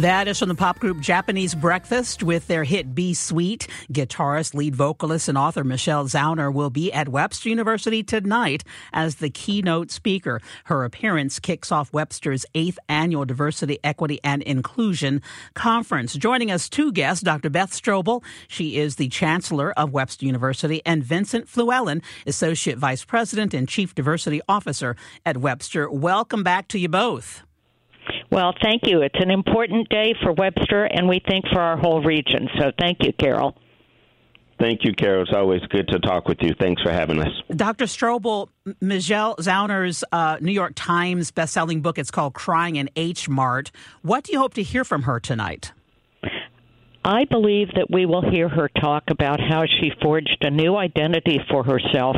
That is from the pop group Japanese Breakfast with their hit Be Sweet. Guitarist, lead vocalist, and author Michelle Zauner will be at Webster University tonight as the keynote speaker. Her appearance kicks off Webster's eighth annual Diversity, Equity, and Inclusion Conference. Joining us, two guests, Dr. Beth Stroble. She is the Chancellor of Webster University, and Vincent Flewellen, Associate Vice President and Chief Diversity Officer at Webster. Welcome back to you both. Well, thank you. It's an important day for Webster, and we think for our whole region. So thank you, Carol. Thank you, Carol. It's always good to talk with you. Thanks for having us. Dr. Stroble, Michelle Zauner's uh, New York Times bestselling book, it's called Crying in H Mart. What do you hope to hear from her tonight? I believe that we will hear her talk about how she forged a new identity for herself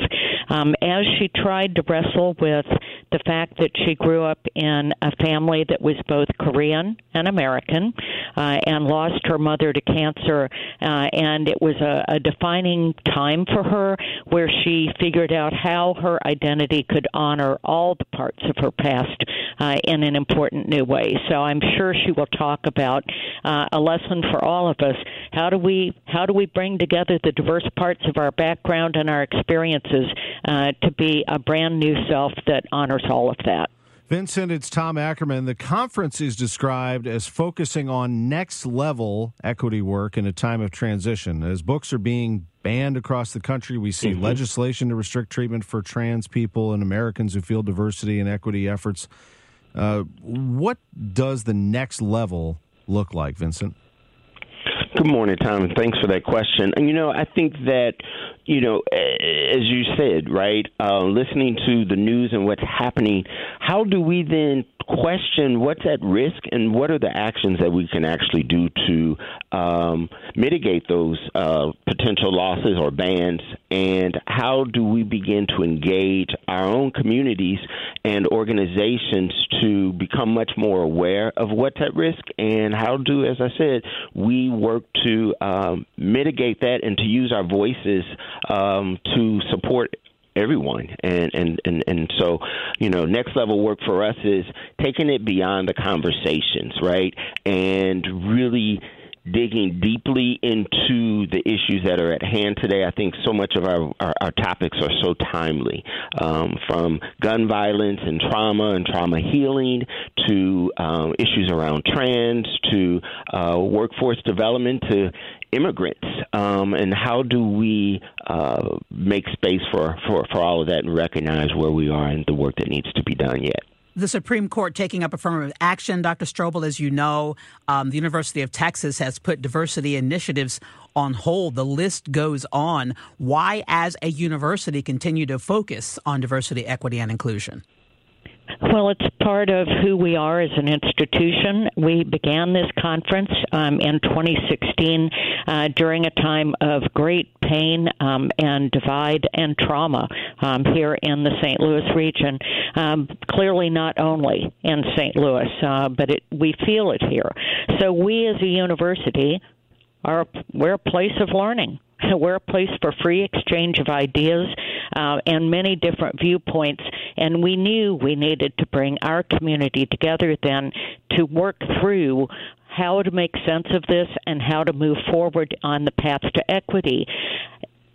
um, as she tried to wrestle with the fact that she grew up in a family that was both Korean and American uh, and lost her mother to cancer. Uh, and it was a, a defining time for her where she figured out how her identity could honor all the parts of her past uh, in an important new way. So I'm sure she will talk about uh, a lesson for all of us. How do we how do we bring together the diverse parts of our background and our experiences uh, to be a brand new self that honors all of that? Vincent, it's Tom Ackerman. The conference is described as focusing on next level equity work in a time of transition. As books are being banned across the country, we see Mm-hmm. legislation to restrict treatment for trans people and Americans who feel diversity and equity efforts. Uh, what does the next level look like, Vincent? Good morning, Tom, and thanks for that question. And you know, I think that you know, as you said, right, uh, listening to the news and what's happening, how do we then question what's at risk and what are the actions that we can actually do to um, mitigate those uh, potential losses or bans? And how do we begin to engage our own communities and organizations to become much more aware of what's at risk? And how do, as I said, we work to um, mitigate that and to use our voices um, to support everyone. And, and and and so you know next level work for us is taking it beyond the conversations right? And really digging deeply into the issues that are at hand today. I think so much of our, our, our topics are so timely, um, from gun violence and trauma and trauma healing to um, issues around trans to uh, workforce development to immigrants. Um, and how do we uh, make space for, for, for all of that and recognize where we are and the work that needs to be done yet? The Supreme Court taking up affirmative action. Dr. Stroble, as you know, um, the University of Texas has put diversity initiatives on hold. The list goes on. Why, as a university, continue to focus on diversity, equity, and inclusion? Well, it's part of who we are as an institution. We began this conference um, in 2016 uh, during a time of great pain um, and divide and trauma um, here in the St. Louis region. Um, clearly, not only in St. Louis, uh, but it, we feel it here. So, we as a university are we're a place of learning. We're a place for free exchange of ideas uh, and many different viewpoints. And we knew we needed to bring our community together then to work through how to make sense of this and how to move forward on the path to equity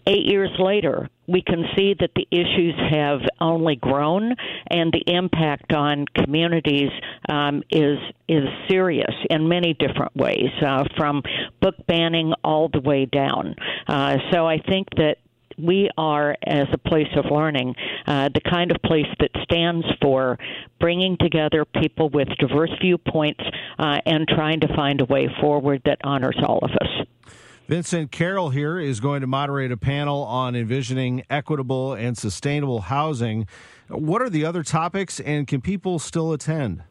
eight years later, we can see that the issues have only grown, and the impact on communities um, is is serious in many different ways, uh, from book banning all the way down. Uh, so I think that. We are, as a place of learning, uh, the kind of place that stands for bringing together people with diverse viewpoints uh, and trying to find a way forward that honors all of us. Vincent Carroll here is going to moderate a panel on envisioning equitable and sustainable housing. What are the other topics, and can people still attend?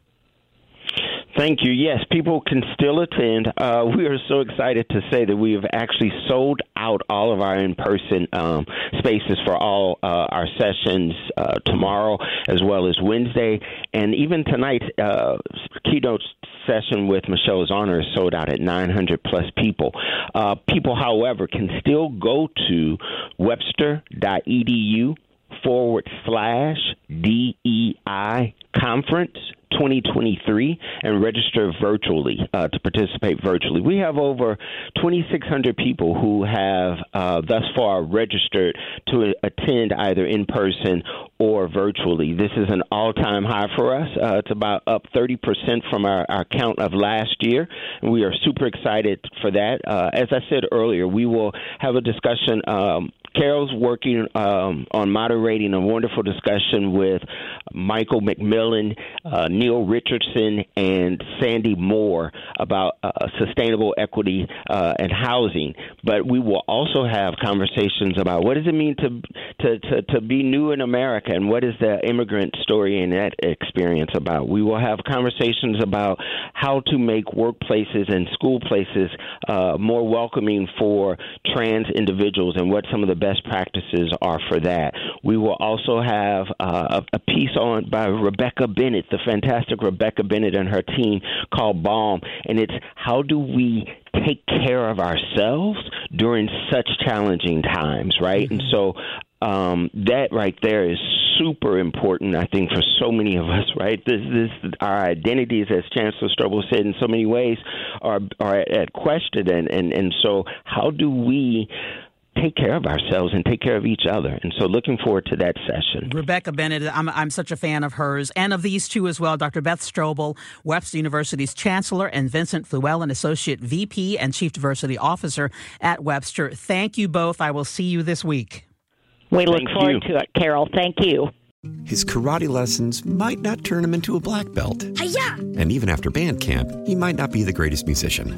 Thank you. Yes, people can still attend. Uh, we are so excited to say that we have actually sold out all of our in person um, spaces for all uh, our sessions uh, tomorrow as well as Wednesday. And even tonight's uh, keynote session with Michelle Zauner is sold out at 900 plus people. Uh, people, however, can still go to webster.edu forward slash DEI conference 2023 and register virtually uh, to participate virtually. We have over 2,600 people who have uh, thus far registered to attend either in person or virtually. This is an all time high for us. Uh, it's about up 30% from our, our count of last year. We are super excited for that. Uh, as I said earlier, we will have a discussion um, Carol's working um, on moderating a wonderful discussion with Michael McMillan, uh, Neil Richardson, and Sandy Moore about uh, sustainable equity uh, and housing. But we will also have conversations about what does it mean to, to, to, to be new in America and what is the immigrant story and that experience about. We will have conversations about how to make workplaces and school places uh, more welcoming for trans individuals and what some of the best practices are for that. We will also have uh, a, a piece on by Rebecca Bennett, the fantastic Rebecca Bennett and her team called Balm, and it's how do we take care of ourselves during such challenging times, right? Mm-hmm. And so um, that right there is super important, I think, for so many of us, right? This, this, our identities, as Chancellor Stroble said, in so many ways, are are at question, and and and so how do we take care of ourselves and take care of each other. And so, looking forward to that session. Rebecca Bennett, I'm, I'm such a fan of hers and of these two as well. Dr. Beth Stroble, Webster University's Chancellor, and Vincent Flewellen, Associate VP and Chief Diversity Officer at Webster. Thank you both. I will see you this week. We look Thank forward you. to it, Carol. Thank you. His karate lessons might not turn him into a black belt. Hi-ya! And even after band camp, he might not be the greatest musician.